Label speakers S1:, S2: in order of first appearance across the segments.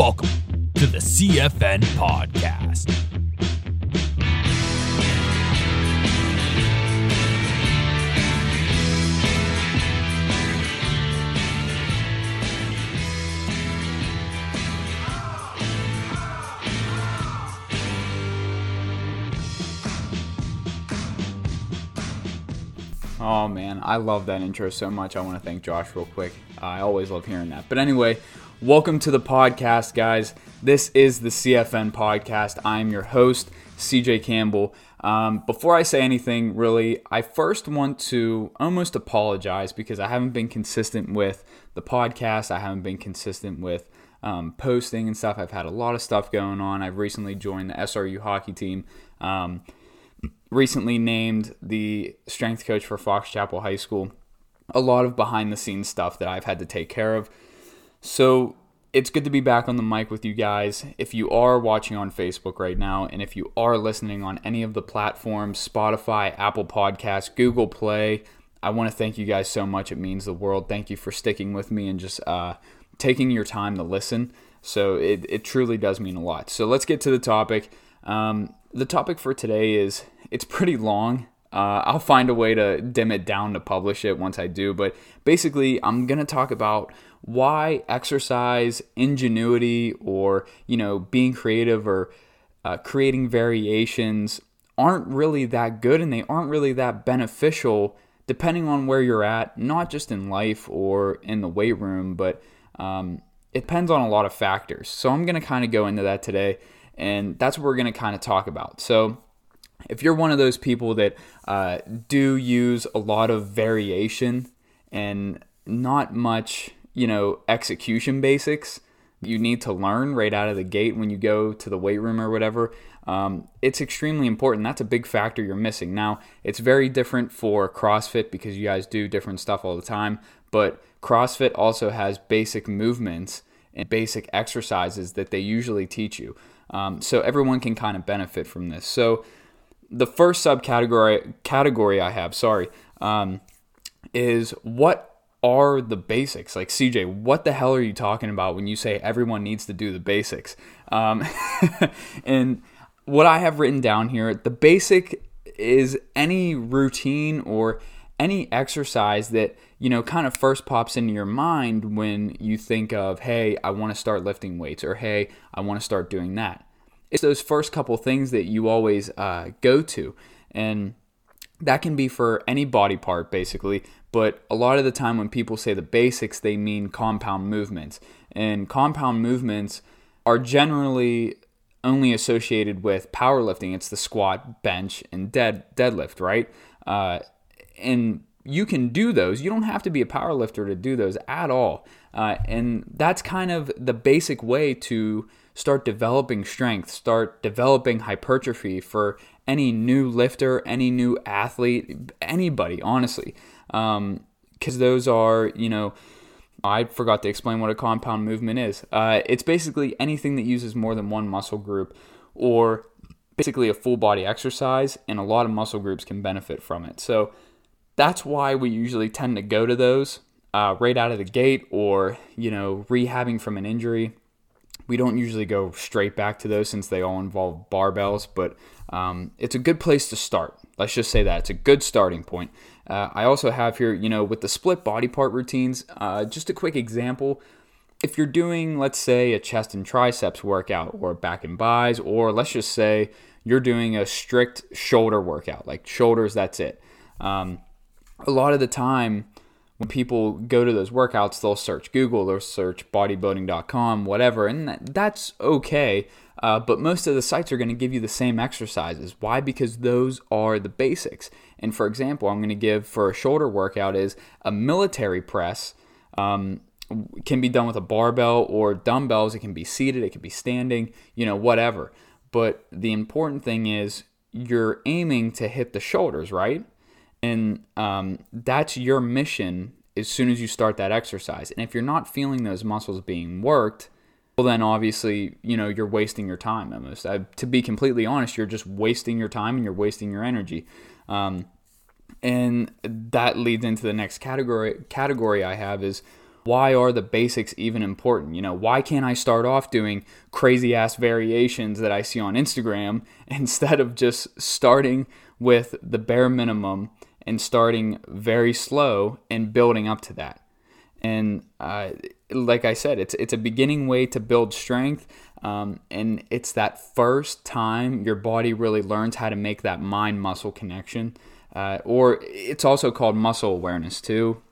S1: Welcome to the CFN Podcast.
S2: Oh man, I love that intro so much. I want to thank Josh real quick. I always love hearing that. But anyway, welcome to the podcast, guys. This is the CFN podcast. I'm your host, CJ Campbell. Um, before I say anything, really, I first want to almost apologize because I haven't been consistent with the podcast. I haven't been consistent with um, posting and stuff. I've had a lot of stuff going on. I've recently joined the SRU hockey team. Um, recently named the strength coach for Fox Chapel High School. A lot of behind the scenes stuff that I've had to take care of. So it's good to be back on the mic with you guys. If you are watching on Facebook right now, and if you are listening on any of the platforms Spotify, Apple Podcasts, Google Play, I want to thank you guys so much. It means the world. Thank you for sticking with me and just uh, taking your time to listen. So it, it truly does mean a lot. So let's get to the topic. Um, the topic for today is it's pretty long. Uh, I'll find a way to dim it down to publish it once I do. But basically, I'm going to talk about why exercise, ingenuity, or, you know, being creative or uh, creating variations aren't really that good and they aren't really that beneficial depending on where you're at, not just in life or in the weight room, but um, it depends on a lot of factors. So I'm going to kind of go into that today. And that's what we're going to kind of talk about. So, if you're one of those people that uh, do use a lot of variation and not much, you know, execution basics, you need to learn right out of the gate when you go to the weight room or whatever. Um, it's extremely important. That's a big factor you're missing. Now, it's very different for CrossFit because you guys do different stuff all the time, but CrossFit also has basic movements and basic exercises that they usually teach you. Um, so everyone can kind of benefit from this. So, the first subcategory category I have, sorry, um, is what are the basics? Like CJ, what the hell are you talking about when you say everyone needs to do the basics? Um, and what I have written down here, the basic is any routine or any exercise that you know kind of first pops into your mind when you think of hey i want to start lifting weights or hey i want to start doing that it's those first couple things that you always uh, go to. And that can be for any body part, basically. But a lot of the time, when people say the basics, they mean compound movements. And compound movements are generally only associated with powerlifting. It's the squat, bench, and dead deadlift, right? Uh, and you can do those. You don't have to be a powerlifter to do those at all. Uh, and that's kind of the basic way to start developing strength, start developing hypertrophy for any new lifter, any new athlete, anybody, honestly. Because um, those are, you know, I forgot to explain what a compound movement is. Uh, it's basically anything that uses more than one muscle group or basically a full body exercise, and a lot of muscle groups can benefit from it. So that's why we usually tend to go to those uh, right out of the gate or, you know, rehabbing from an injury we don't usually go straight back to those since they all involve barbells, but um, it's a good place to start. Let's just say that it's a good starting point. Uh, I also have here, you know, with the split body part routines, uh, just a quick example. If you're doing, let's say, a chest and triceps workout or back and buys, or let's just say you're doing a strict shoulder workout, like shoulders, that's it. Um, a lot of the time, when people go to those workouts, they'll search Google, they'll search bodybuilding.com, whatever, and that, that's okay. Uh, but most of the sites are going to give you the same exercises. Why? Because those are the basics. And for example, I'm going to give for a shoulder workout is a military press. Um, can be done with a barbell or dumbbells. It can be seated, it can be standing, you know, whatever. But the important thing is you're aiming to hit the shoulders, right? And um, that's your mission as soon as you start that exercise. And if you're not feeling those muscles being worked, well, then obviously, you know, you're wasting your time almost. I, to be completely honest, you're just wasting your time and you're wasting your energy. Um, and that leads into the next category category I have is why are the basics even important? You know, why can't I start off doing crazy ass variations that I see on Instagram instead of just starting with the bare minimum and starting very slow and building up to that? And uh, like I said, it's it's a beginning way to build strength, um, and it's that first time your body really learns how to make that mind muscle connection, uh, or it's also called muscle awareness too.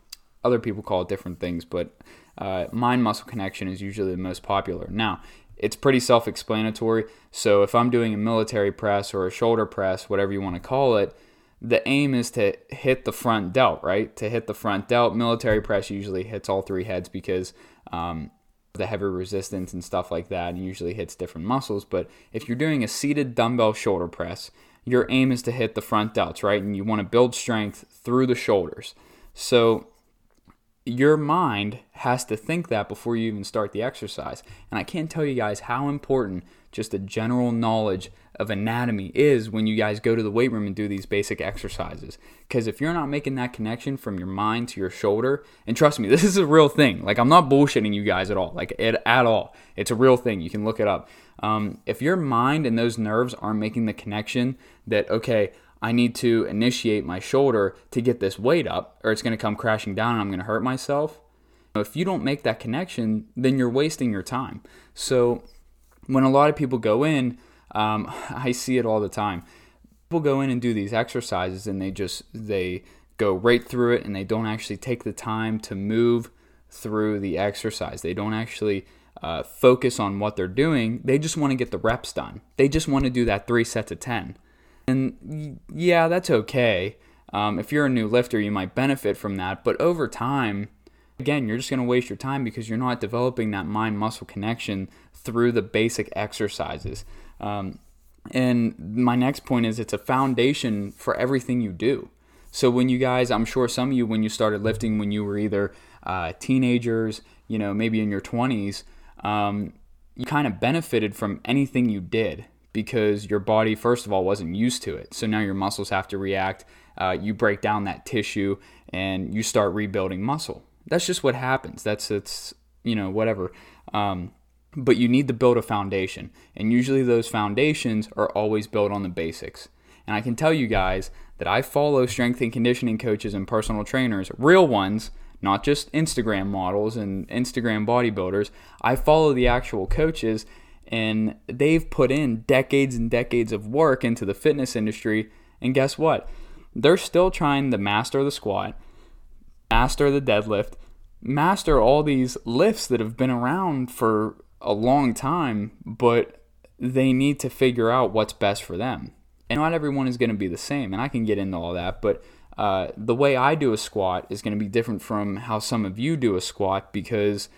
S2: Other people call it different things, but uh, mind muscle connection is usually the most popular. Now, it's pretty self explanatory. So if I'm doing a military press or a shoulder press, whatever you want to call it, the aim is to hit the front delt, right? To hit the front delt. Military press usually hits all three heads because um, the heavy resistance and stuff like that, and usually hits different muscles. But if you're doing a seated dumbbell shoulder press, your aim is to hit the front delts, right? And you want to build strength through the shoulders. So your mind has to think that before you even start the exercise. And I can't tell you guys how important just a general knowledge of anatomy is when you guys go to the weight room and do these basic exercises. Because if you're not making that connection from your mind to your shoulder, and trust me, this is a real thing. Like, I'm not bullshitting you guys at all, like, it, at all. It's a real thing. You can look it up. Um, if your mind and those nerves aren't making the connection that, okay, I need to initiate my shoulder to get this weight up, or it's going to come crashing down and I'm going to hurt myself. If you don't make that connection, then you're wasting your time. So, when a lot of people go in, um, I see it all the time. People go in and do these exercises and they just they go right through it and they don't actually take the time to move through the exercise. They don't actually uh, focus on what they're doing. They just want to get the reps done. They just want to do that three sets of 10. And yeah, that's okay. Um, if you're a new lifter, you might benefit from that. But over time, again, you're just going to waste your time because you're not developing that mind muscle connection through the basic exercises. Um, and my next point is it's a foundation for everything you do. So when you guys, I'm sure some of you, when you started lifting, when you were either uh, teenagers, you know, maybe in your 20s, um, you kind of benefited from anything you did because your body, first of all, wasn't used to it. So now your muscles have to react. Uh, you break down that tissue and you start rebuilding muscle. That's just what happens. That's it's you know whatever. Um, but you need to build a foundation, and usually those foundations are always built on the basics. And I can tell you guys that I follow strength and conditioning coaches and personal trainers, real ones, not just Instagram models and Instagram bodybuilders. I follow the actual coaches, and they've put in decades and decades of work into the fitness industry. And guess what? They're still trying to master the squat, master the deadlift, master all these lifts that have been around for a long time, but they need to figure out what's best for them. And not everyone is going to be the same, and I can get into all that, but uh, the way I do a squat is going to be different from how some of you do a squat because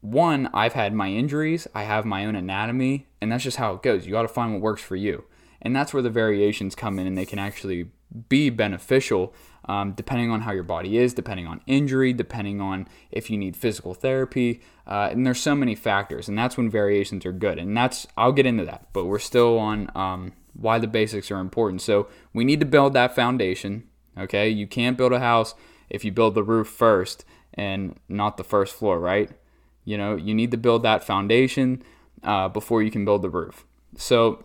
S2: one, I've had my injuries, I have my own anatomy, and that's just how it goes. You got to find what works for you. And that's where the variations come in, and they can actually be beneficial um, depending on how your body is, depending on injury, depending on if you need physical therapy. Uh, and there's so many factors, and that's when variations are good. And that's, I'll get into that, but we're still on um, why the basics are important. So we need to build that foundation, okay? You can't build a house if you build the roof first and not the first floor, right? You know, you need to build that foundation uh, before you can build the roof. So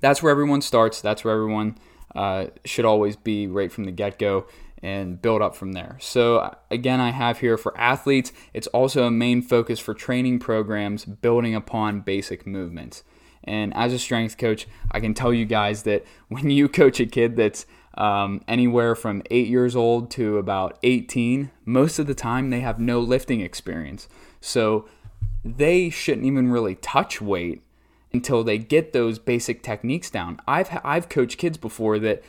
S2: that's where everyone starts. That's where everyone uh, should always be right from the get go and build up from there. So, again, I have here for athletes, it's also a main focus for training programs building upon basic movements. And as a strength coach, I can tell you guys that when you coach a kid that's um, anywhere from eight years old to about 18, most of the time they have no lifting experience. So they shouldn't even really touch weight until they get those basic techniques down. I've I've coached kids before that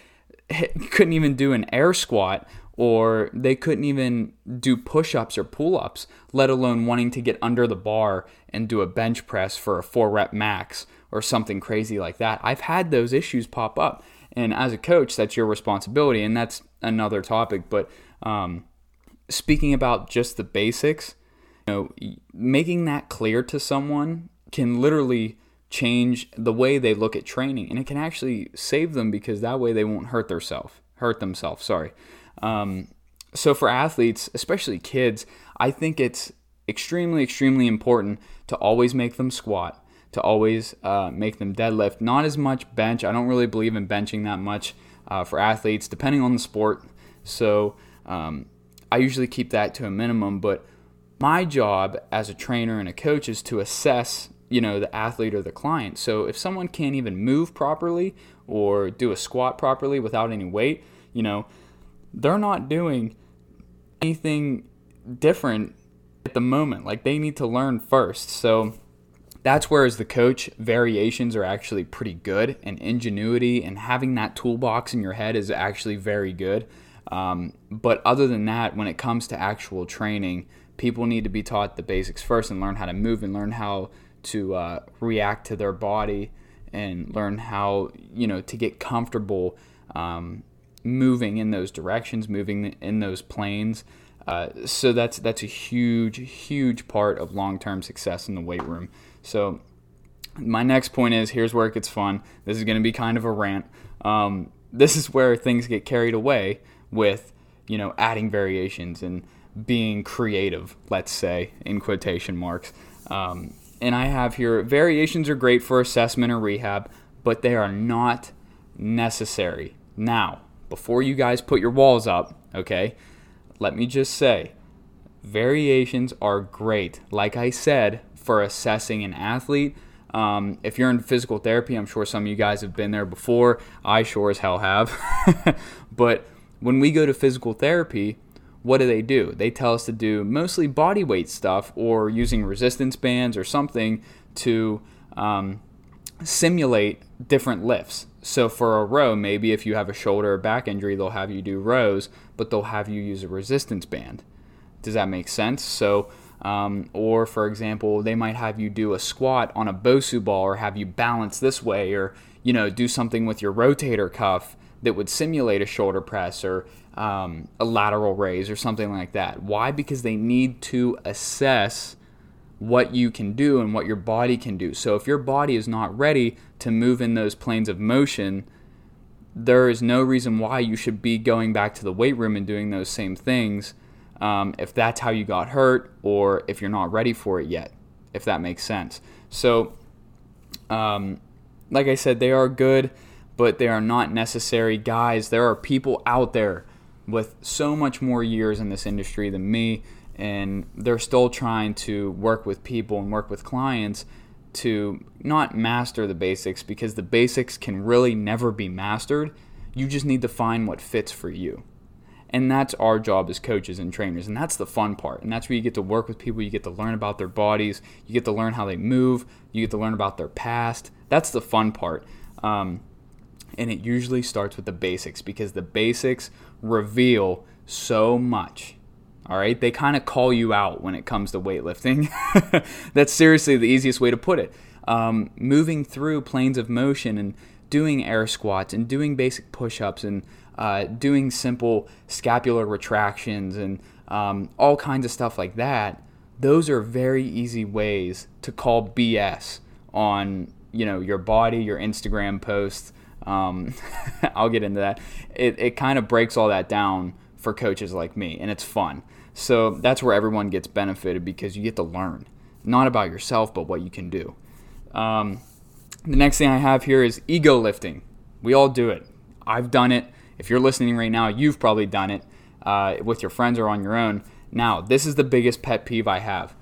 S2: couldn't even do an air squat or they couldn't even do push-ups or pull-ups, let alone wanting to get under the bar and do a bench press for a 4 rep max or something crazy like that. I've had those issues pop up. And as a coach, that's your responsibility and that's another topic, but um, speaking about just the basics, you know, making that clear to someone can literally change the way they look at training, and it can actually save them because that way they won't hurt themselves. Hurt themselves. Sorry. Um, so for athletes, especially kids, I think it's extremely, extremely important to always make them squat, to always uh, make them deadlift. Not as much bench. I don't really believe in benching that much uh, for athletes, depending on the sport. So um, I usually keep that to a minimum. But my job as a trainer and a coach is to assess, you know, the athlete or the client. So if someone can't even move properly or do a squat properly without any weight, you know, they're not doing anything different at the moment. Like they need to learn first. So that's where as the coach variations are actually pretty good and ingenuity and having that toolbox in your head is actually very good um, but other than that when it comes to actual training people need to be taught the basics first and learn how to move and learn how to uh, react to their body and learn how you know to get comfortable um, moving in those directions moving in those planes uh, so that's that's a huge huge part of long-term success in the weight room so my next point is here's where it gets fun. This is going to be kind of a rant. Um, this is where things get carried away with you know adding variations and being creative. Let's say in quotation marks. Um, and I have here variations are great for assessment or rehab, but they are not necessary. Now, before you guys put your walls up, okay, let me just say variations are great. Like I said, for assessing an athlete. Um, if you're in physical therapy, I'm sure some of you guys have been there before. I sure as hell have. but when we go to physical therapy, what do they do? They tell us to do mostly body weight stuff or using resistance bands or something to um, simulate different lifts. So for a row, maybe if you have a shoulder or back injury, they'll have you do rows, but they'll have you use a resistance band. Does that make sense? So um, or, for example, they might have you do a squat on a Bosu ball or have you balance this way or, you know, do something with your rotator cuff that would simulate a shoulder press or um, a lateral raise or something like that. Why? Because they need to assess what you can do and what your body can do. So if your body is not ready to move in those planes of motion, there is no reason why you should be going back to the weight room and doing those same things um, if that's how you got hurt or if you're not ready for it yet, if that makes sense. So, um, like I said, they are good, but they are not necessary. Guys, there are people out there with so much more years in this industry than me, and they're still trying to work with people and work with clients to not master the basics because the basics can really never be mastered. You just need to find what fits for you. And that's our job as coaches and trainers. And that's the fun part. And that's where you get to work with people. You get to learn about their bodies. You get to learn how they move. You get to learn about their past. That's the fun part. Um, and it usually starts with the basics because the basics reveal so much. All right. They kind of call you out when it comes to weightlifting. that's seriously the easiest way to put it. Um, moving through planes of motion and doing air squats and doing basic push ups and uh, doing simple scapular retractions and um, all kinds of stuff like that, those are very easy ways to call BS on you know your body, your Instagram posts. Um, I'll get into that. It, it kind of breaks all that down for coaches like me, and it's fun. So that's where everyone gets benefited because you get to learn, not about yourself, but what you can do. Um, the next thing I have here is ego lifting. We all do it. I've done it. If you're listening right now, you've probably done it uh, with your friends or on your own. Now, this is the biggest pet peeve I have.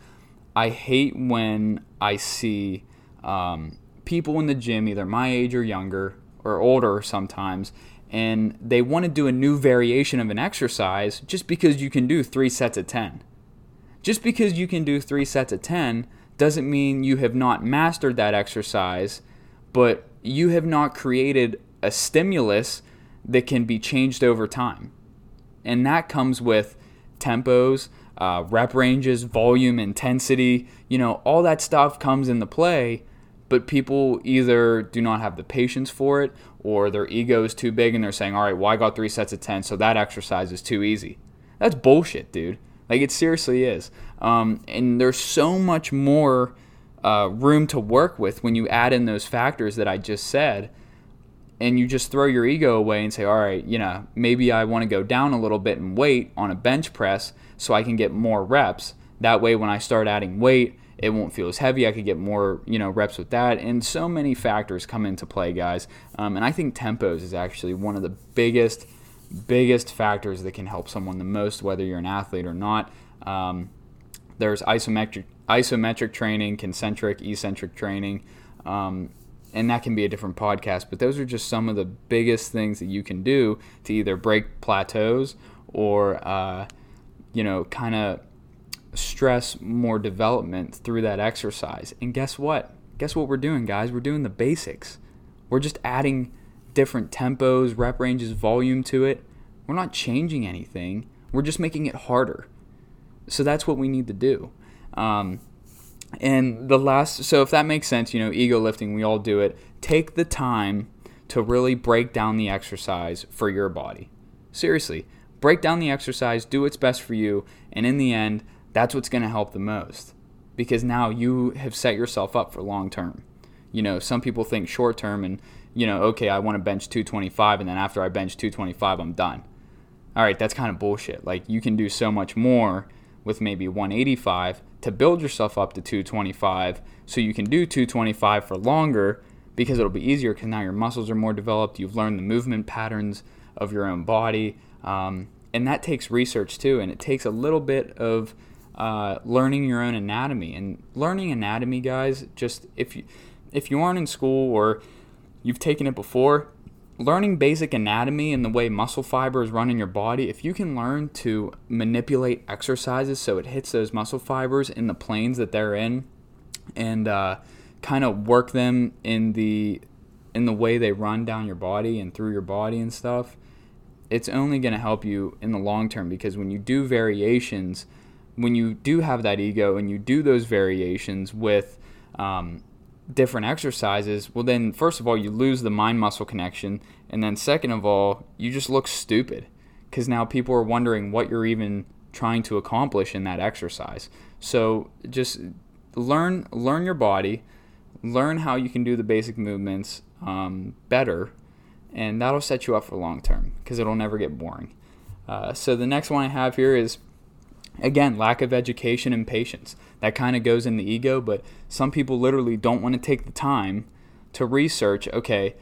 S2: I hate when I see um, people in the gym, either my age or younger or older sometimes, and they want to do a new variation of an exercise just because you can do three sets of 10. Just because you can do three sets of 10 doesn't mean you have not mastered that exercise, but you have not created a stimulus that can be changed over time. And that comes with tempos, uh, rep ranges, volume, intensity, you know, all that stuff comes into play, but people either do not have the patience for it or their ego is too big and they're saying, all right, well, I got three sets of 10, so that exercise is too easy. That's bullshit, dude. Like, it seriously is. Um, and there's so much more uh, room to work with when you add in those factors that I just said and you just throw your ego away and say, all right, you know, maybe I want to go down a little bit in weight on a bench press so I can get more reps. That way, when I start adding weight, it won't feel as heavy. I could get more, you know, reps with that. And so many factors come into play, guys. Um, and I think tempos is actually one of the biggest, biggest factors that can help someone the most, whether you're an athlete or not. Um, there's isometric isometric training, concentric, eccentric training. Um, and that can be a different podcast, but those are just some of the biggest things that you can do to either break plateaus or, uh, you know, kind of stress more development through that exercise. And guess what? Guess what we're doing, guys? We're doing the basics. We're just adding different tempos, rep ranges, volume to it. We're not changing anything. We're just making it harder. So that's what we need to do. Um, and the last, so if that makes sense, you know, ego lifting, we all do it. Take the time to really break down the exercise for your body. Seriously, break down the exercise, do what's best for you, and in the end, that's what's going to help the most because now you have set yourself up for long term. You know, some people think short term and, you know, okay, I want to bench 225 and then after I bench 225, I'm done. All right, that's kind of bullshit. Like, you can do so much more with maybe 185 to build yourself up to 225 so you can do 225 for longer because it'll be easier because now your muscles are more developed. You've learned the movement patterns of your own body. Um, and that takes research too, and it takes a little bit of uh, learning your own anatomy. And learning anatomy, guys, just if you if you aren't in school or you've taken it before, learning basic anatomy and the way muscle fibers run in your body, if you can learn to manipulate exercises so it hits those muscle fibers in the planes that they're in, and uh, kind of work them in the in the way they run down your body and through your body and stuff, it's only going to help you in the long term because when you do variations, when you do have that ego and you do those variations with um, different exercises, well, then first of all, you lose the mind muscle connection. And then second of all, you just look stupid because now people are wondering what you're even trying to accomplish in that exercise. So just learn learn your body, learn how you can do the basic movements um, better, and that'll set you up for long term because it'll never get boring. Uh, so the next one I have here is Again, lack of education and patience. That kind of goes in the ego, but some people literally don't want to take the time to research okay,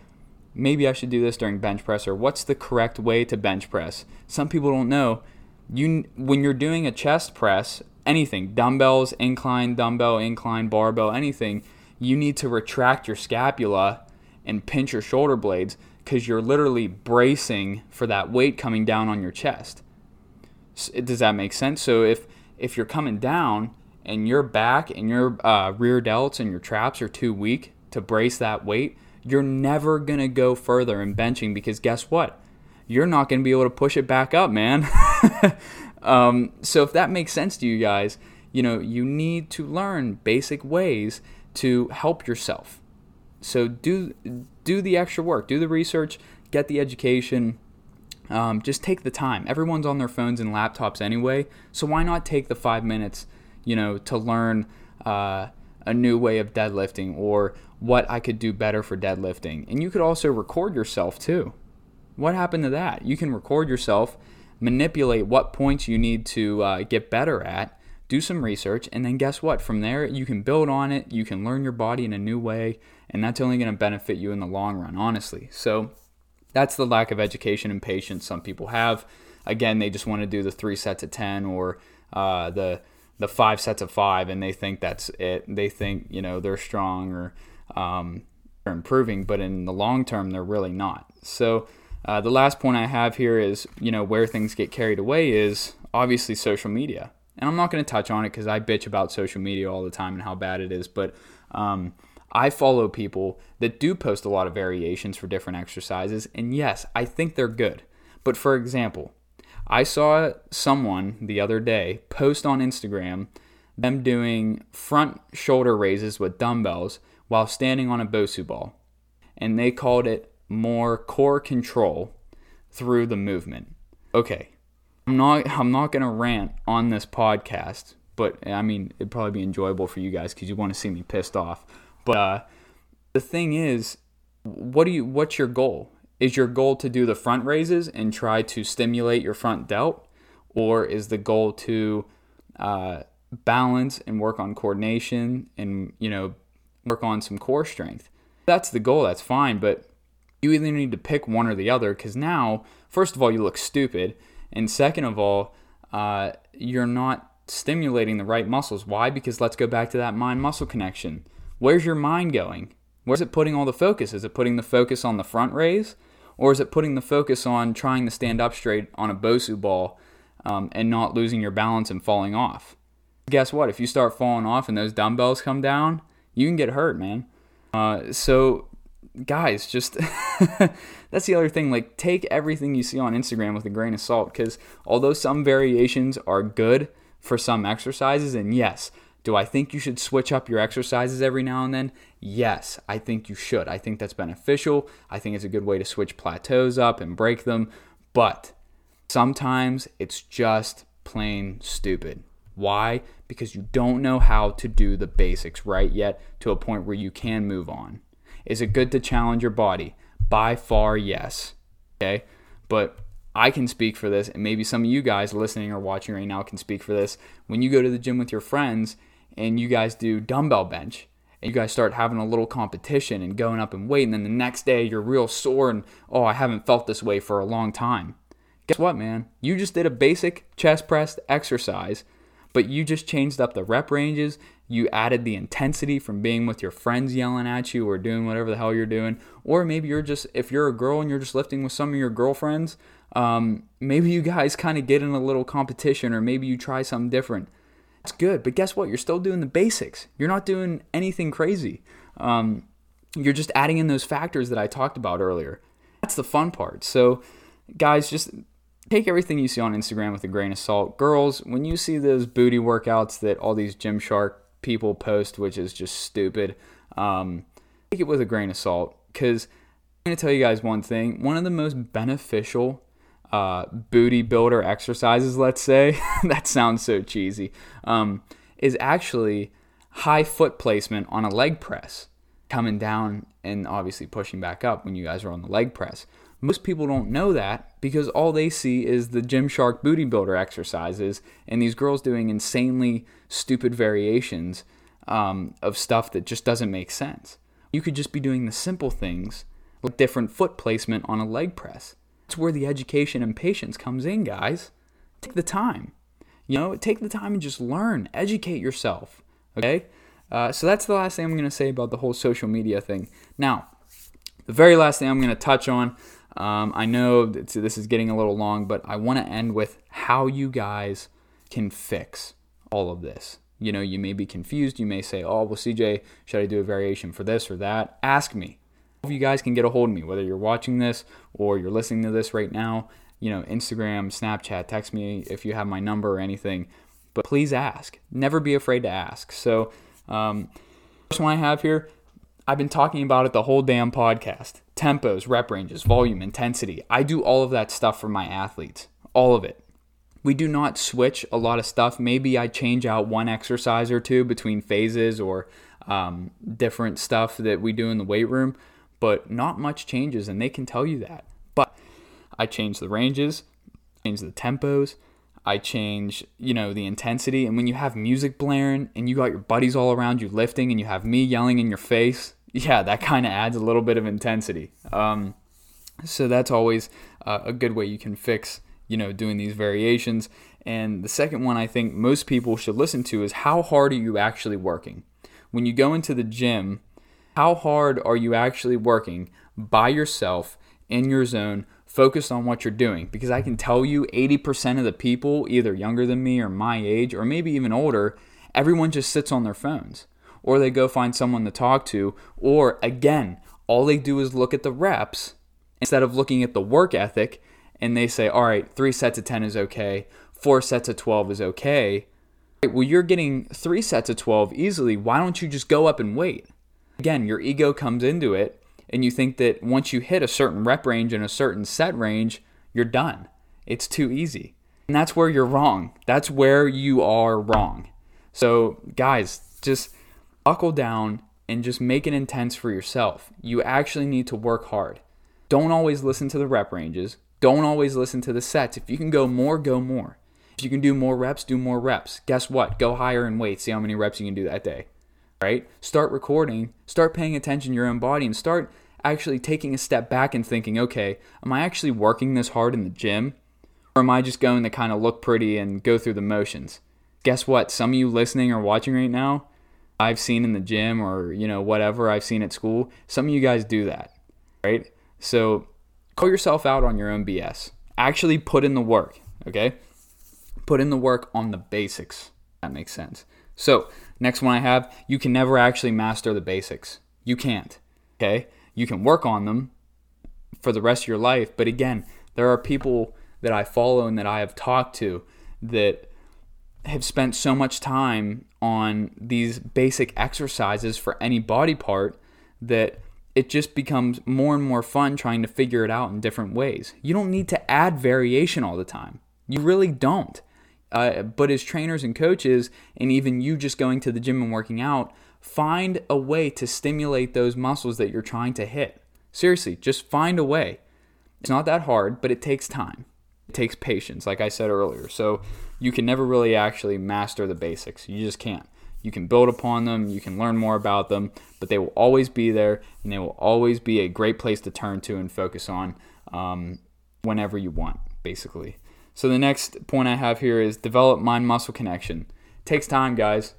S2: maybe I should do this during bench press or what's the correct way to bench press. Some people don't know. You when you're doing a chest press, anything, dumbbells, incline, dumbbell, incline, barbell, anything, you need to retract your scapula and pinch your shoulder blades cuz you're literally bracing for that weight coming down on your chest. Does that make sense? So if if you're coming down and your back and your uh, rear delts and your traps are too weak to brace that weight, you're never gonna go further in benching because guess what? You're not gonna be able to push it back up, man. um, so if that makes sense to you guys, you know you need to learn basic ways to help yourself. So do do the extra work, do the research, get the education um, just take the time. Everyone's on their phones and laptops anyway, so why not take the five minutes, you know, to learn uh, a new way of deadlifting or what I could do better for deadlifting. And you could also record yourself too. What happened to that? You can record yourself, manipulate what points you need to uh, get better at, do some research, and then guess what? From there, you can build on it. You can learn your body in a new way, and that's only going to benefit you in the long run, honestly. So that's the lack of education and patience some people have. Again, they just want to do the three sets of 10 or uh, the the five sets of five, and they think that's it. They think you know they're strong or um, they're improving, but in the long term, they're really not. So uh, the last point I have here is you know where things get carried away is obviously social media, and I'm not going to touch on it because I bitch about social media all the time and how bad it is, but um, I follow people that do post a lot of variations for different exercises, and yes, I think they're good. But for example, I saw someone the other day post on Instagram them doing front shoulder raises with dumbbells while standing on a Bosu ball. And they called it more core control through the movement. Okay. I'm not I'm not going to rant on this podcast, but I mean, it'd probably be enjoyable for you guys cuz you want to see me pissed off. But uh, the thing is, what do you what's your goal? Is your goal to do the front raises and try to stimulate your front delt, or is the goal to uh, balance and work on coordination and you know work on some core strength? That's the goal. That's fine, but you either need to pick one or the other because now, first of all, you look stupid, and second of all, uh, you're not stimulating the right muscles. Why? Because let's go back to that mind muscle connection. Where's your mind going? Where's it putting all the focus? Is it putting the focus on the front raise? Or is it putting the focus on trying to stand up straight on a Bosu ball um, and not losing your balance and falling off? Guess what? If you start falling off and those dumbbells come down, you can get hurt, man. Uh, so, guys, just that's the other thing. Like, take everything you see on Instagram with a grain of salt because although some variations are good for some exercises, and yes, do I think you should switch up your exercises every now and then? Yes, I think you should. I think that's beneficial. I think it's a good way to switch plateaus up and break them. But sometimes it's just plain stupid. Why? Because you don't know how to do the basics right yet to a point where you can move on. Is it good to challenge your body? By far, yes. Okay? But I can speak for this, and maybe some of you guys listening or watching right now can speak for this. When you go to the gym with your friends and you guys do dumbbell bench and you guys start having a little competition and going up in weight and then the next day you're real sore and oh i haven't felt this way for a long time. Guess what man? You just did a basic chest press exercise but you just changed up the rep ranges. You added the intensity from being with your friends yelling at you or doing whatever the hell you're doing. Or maybe you're just if you're a girl and you're just lifting with some of your girlfriends um, maybe you guys kind of get in a little competition or maybe you try something different it's good. But guess what? You're still doing the basics. You're not doing anything crazy. Um, you're just adding in those factors that I talked about earlier. That's the fun part. So, guys, just take everything you see on Instagram with a grain of salt. Girls, when you see those booty workouts that all these Gymshark people post, which is just stupid, um, take it with a grain of salt. Because I'm going to tell you guys one thing. One of the most beneficial uh, booty builder exercises, let's say, that sounds so cheesy, um, is actually high foot placement on a leg press, coming down and obviously pushing back up when you guys are on the leg press. Most people don't know that because all they see is the Gymshark booty builder exercises and these girls doing insanely stupid variations um, of stuff that just doesn't make sense. You could just be doing the simple things like different foot placement on a leg press. That's where the education and patience comes in, guys. Take the time. You know, take the time and just learn, educate yourself. Okay? Uh, so that's the last thing I'm going to say about the whole social media thing. Now, the very last thing I'm going to touch on, um, I know this is getting a little long, but I want to end with how you guys can fix all of this. You know, you may be confused. You may say, oh, well, CJ, should I do a variation for this or that? Ask me of you guys can get a hold of me, whether you're watching this or you're listening to this right now. You know, Instagram, Snapchat, text me if you have my number or anything. But please ask. Never be afraid to ask. So, um, first one I have here, I've been talking about it the whole damn podcast. Tempos, rep ranges, volume, intensity. I do all of that stuff for my athletes. All of it. We do not switch a lot of stuff. Maybe I change out one exercise or two between phases or um, different stuff that we do in the weight room but not much changes, and they can tell you that. But I change the ranges, change the tempos, I change, you know, the intensity. And when you have music blaring and you got your buddies all around you lifting and you have me yelling in your face, yeah, that kind of adds a little bit of intensity. Um, so that's always uh, a good way you can fix, you know, doing these variations. And the second one I think most people should listen to is how hard are you actually working? When you go into the gym, how hard are you actually working by yourself in your zone, focused on what you're doing? Because I can tell you 80% of the people, either younger than me or my age, or maybe even older, everyone just sits on their phones. Or they go find someone to talk to, or again, all they do is look at the reps instead of looking at the work ethic and they say, all right, three sets of 10 is okay, four sets of 12 is okay. Well, you're getting three sets of 12 easily. Why don't you just go up and wait? Again, your ego comes into it, and you think that once you hit a certain rep range and a certain set range, you're done. It's too easy. And that's where you're wrong. That's where you are wrong. So, guys, just buckle down, and just make it intense for yourself. You actually need to work hard. Don't always listen to the rep ranges. Don't always listen to the sets. If you can go more, go more. If you can do more reps, do more reps. Guess what? Go higher in weight. See how many reps you can do that day. Right? Start recording, start paying attention to your own body, and start actually taking a step back and thinking, okay, am I actually working this hard in the gym? Or am I just going to kind of look pretty and go through the motions? Guess what? Some of you listening or watching right now, I've seen in the gym or, you know, whatever I've seen at school, some of you guys do that, right? So call yourself out on your own BS. Actually put in the work, okay? Put in the work on the basics. That makes sense. So, next one I have, you can never actually master the basics. You can't, okay? You can work on them for the rest of your life, but again, there are people that I follow and that I have talked to that have spent so much time on these basic exercises for any body part that it just becomes more and more fun trying to figure it out in different ways. You don't need to add variation all the time. You really don't. Uh, but as trainers and coaches, and even you just going to the gym and working out, find a way to stimulate those muscles that you're trying to hit. Seriously, just find a way. It's not that hard, but it takes time. It takes patience, like I said earlier. So you can never really actually master the basics. You just can't. You can build upon them, you can learn more about them, but they will always be there and they will always be a great place to turn to and focus on um, whenever you want, basically. So the next point I have here is develop mind muscle connection. Takes time, guys.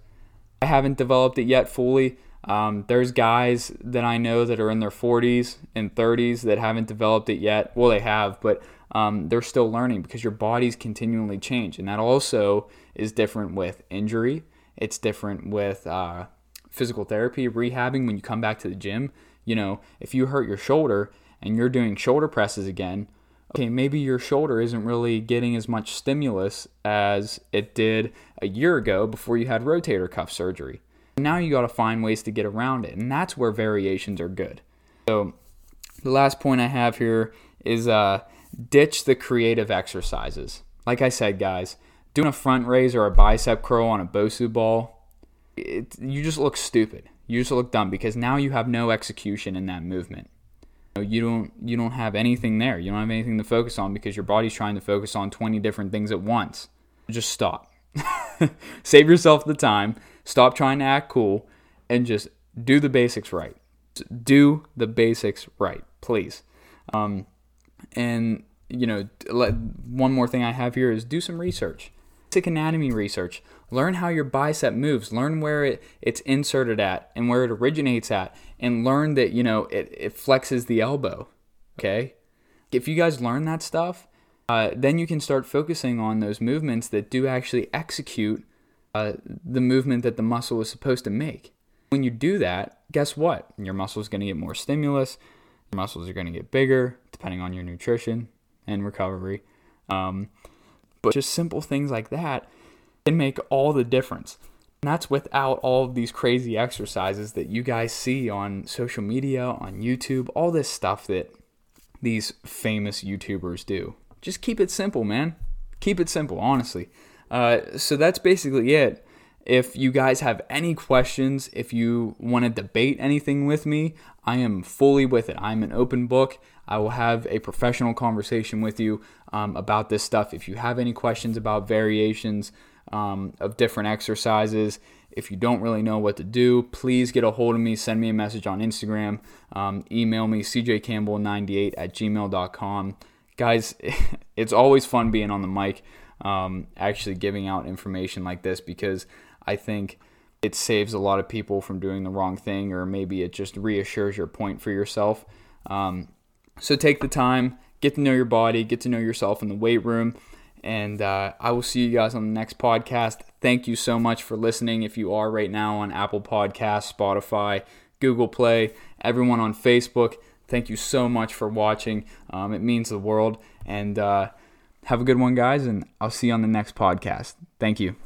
S2: I haven't developed it yet fully. Um, there's guys that I know that are in their 40s and 30s that haven't developed it yet. Well, they have, but um, they're still learning because your body's continually change, and that also is different with injury it's different with uh, physical therapy, rehabbing when you come back to the gym. You know, if you hurt your shoulder and you're doing shoulder presses again, okay, maybe your shoulder isn't really getting as much stimulus as it did a year ago before you had rotator cuff surgery. Now you got to find ways to get around it, and that's where variations are good. So, the last point I have here is uh, ditch the creative exercises. Like I said, guys, doing a front raise or a bicep curl on a Bosu ball, it, you just look stupid. You just look dumb because now you have no execution in that movement. You don't you don't have anything there. You don't have anything to focus on because your body's trying to focus on 20 different things at once. Just stop. Save yourself the time. Stop trying to act cool and just do the basics right. Do the basics right, please. Um, and you know, one more thing I have here is do some research basic anatomy research. Learn how your bicep moves. Learn where it, it's inserted at and where it originates at. And learn that, you know, it, it flexes the elbow. Okay? If you guys learn that stuff, uh, then you can start focusing on those movements that do actually execute uh, the movement that the muscle is supposed to make. When you do that, guess what? Your muscle is going to get more stimulus. Your muscles are going to get bigger, depending on your nutrition and recovery. Um, but just simple things like that can make all the difference. And that's without all of these crazy exercises that you guys see on social media, on YouTube, all this stuff that these famous YouTubers do. Just keep it simple, man. Keep it simple, honestly. Uh, so that's basically it. If you guys have any questions, if you want to debate anything with me, I am fully with it. I'm an open book. I will have a professional conversation with you um, about this stuff. If you have any questions about variations um, of different exercises, if you don't really know what to do, please get a hold of me. Send me a message on Instagram. Um, email me, cjcampbell98 at gmail.com. Guys, it's always fun being on the mic, um, actually giving out information like this because I think it saves a lot of people from doing the wrong thing, or maybe it just reassures your point for yourself. Um, so take the time, get to know your body, get to know yourself in the weight room. And uh, I will see you guys on the next podcast. Thank you so much for listening. If you are right now on Apple Podcasts, Spotify, Google Play, everyone on Facebook, thank you so much for watching. Um, it means the world. And uh, have a good one, guys. And I'll see you on the next podcast. Thank you.